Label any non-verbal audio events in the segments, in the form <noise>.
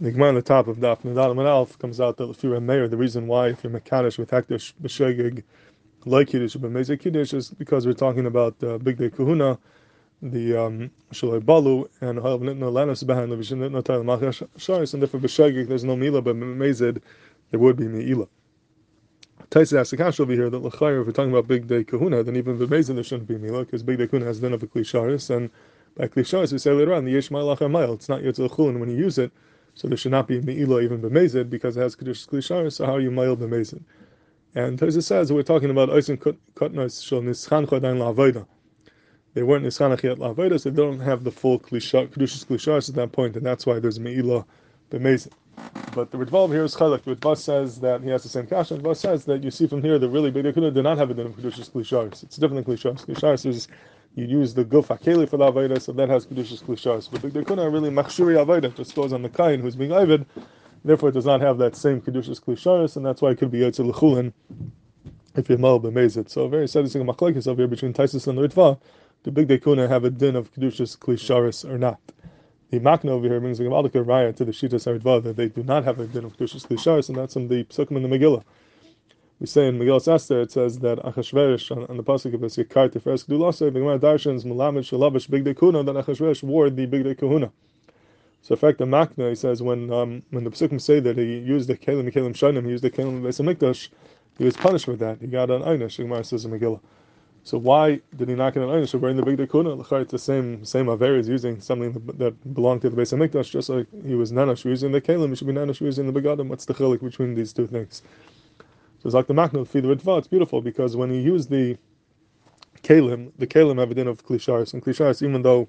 the Gemara on the top of Daf Nadal Alf comes out that if you're a mayor, the reason why if you're Mekadosh with Hekdesh B'Shegig like Kiddush but Mezek Kiddush is because we're talking about uh, Big Day Kahuna, the um, Shalai Balu, and Halav Nitna Lanas behind the Nitna Tal Machash Sharis, and therefore B'Shegig there's no Mila, but Mezed there would be Mila. Taisa asks the cash over here that L'chayr, if we're talking about Big Day Kahuna, then even B'Mezed there shouldn't be Mila, because Big Day Kahuna has then of a Klisharis, and by Klisharis we say later on, the Yesh Ma'alach it's not Yotzil Chulun when you use it, so there should not be Me'ila even B'mezid because it has Kedusha Klishar, so how are you Ma'il B'mezid? And Tosa says we're talking about Oisin Kutnos Shal Nischan Chodain La'avoida. They weren't Nischanach yet La'avoida, so they don't have the full Kedusha Klishar at that point, and that's why there's Me'ila B'mezid. But the Ritval here is Chalak. The Ritval says that he has the same cash, and Ritval says that you see from here that really Big Did not have a din of Kedusha Klishar. It's different than Klishar. Klishar is you use the guf akeli for the avodah, so that has kedushas klishas. But the kuna really machshuri avodah just goes on the kain who's being avid, therefore it does not have that same kedushas klishas, and that's why it could be yotze lechulin if you're mal b'mezit. So very satisfying machlekes over here between Taisus and the Ritva. Do big dekuna have a din of kedushas klisharis or not? The makna over here brings the gamalika raya to the shita saritva that they do not have a din of kedushas klisharis, and that's in the psukim in the Megillah we say in Megillah Esther, it says that Achashverosh on, on the pasuk of the Yekar Tiferes Kedulasa, the Gemara Darshans Melamed Shalavish Big Kuna, that Achashverosh wore the Big Kahuna. So, in fact, the Makna, he says, when um, when the Pesukim say that he used the Kalim Kalim Shanim, he used the Kalim Beis Hamikdash, he was punished for that. He got an Einish, the Gemara says in Megillah. So why did he not get an Einish for wearing the Big Kuna? It's the same same Aver is using something that belonged to the Beis Hamikdash, just like he was Nanash using the Kalim, he should be Nanash using the Begadim. What's the chilik between these two things? So it's like the makna feed the ritva. It's beautiful because when you use the kalim, the kalim have a din of klisharis, and klisharis, even though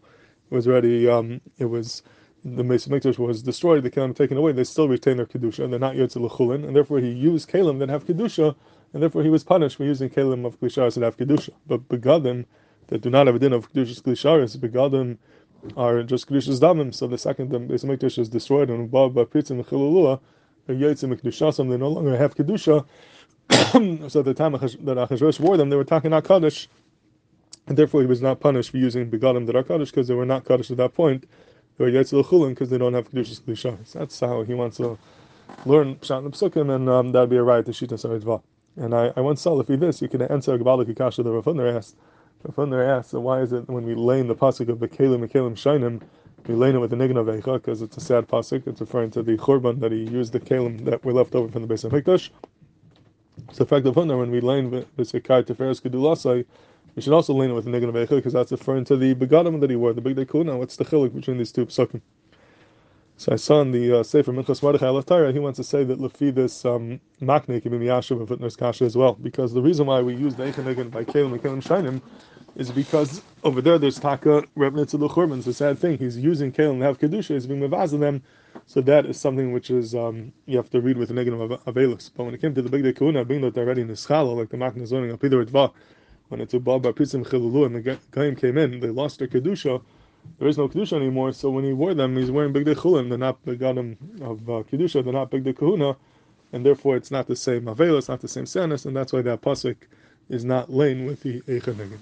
it was already, um, it was the Mesa Mikdash was destroyed, the kalim taken away, they still retain their kedusha, and they're not yotze lechulin, and therefore he used kalim that have kedusha, and therefore he was punished for using kalim of klisharis that have kedusha. But begadim that do not have a din of kedusha klisharis, begadim are just kedushas damim. So the second the Mesa Mikdash is destroyed, and above pitzim and chilulua, they're yotze mikdushasam, they no longer have kedusha. <coughs> so at the time that Achashverosh wore them, they were talking not Kaddish, and therefore he was not punished for using begadim that are Kaddish because they were not Kaddish at that point. They were Yetzil Chulin because they don't have Kedushas Klishas. That's how he wants to learn Pshat and Psukim, and um, that would be a right to Shita Saritva. And I, I once saw you this, you can answer Gabbalik Kasha the Rav Hutner asked. Rav Hutner asked, so why is it when we lay in the pasuk of the Kalim and Kalim Shainim, we lane it with the Nigan of because it's a sad pasuk. It's referring to the Churban that he used the Kalim that were left over from the base of Mikdash. So, the fact of when we learn v'sekai teferes kedulasai, we should also lean it with the eichel because that's referring to the begadim that he wore, the big dekuna. What's the chilik between these two psukim? So I saw in the uh, Sefer Minchas Mordechai Alatara, he wants to say that lefi this um, makne can be miyashav of Footnotes Kasha as well, because the reason why we use the eichen by kelim and kelim shainim is because over there there's taka revnitz of the churban. It's a sad thing. He's using kelim and have kedusha. He's being mevaz them so that is something which is um, you have to read with a negative of avelus. But when it came to the big day kuna, being that they're already in the schala, like the makna zoning of Peter Ritva, when it's baba pitzim chilulu and the gaim came in, they lost their kedusha. There is no kedusha anymore. So when he wore them, he's wearing big day chulim. They're not begadim of uh, kedusha. They're not big day kahuna, and therefore it's not the same avelus, not the same sanus, and that's why that pasuk is not lane with the eichanegin.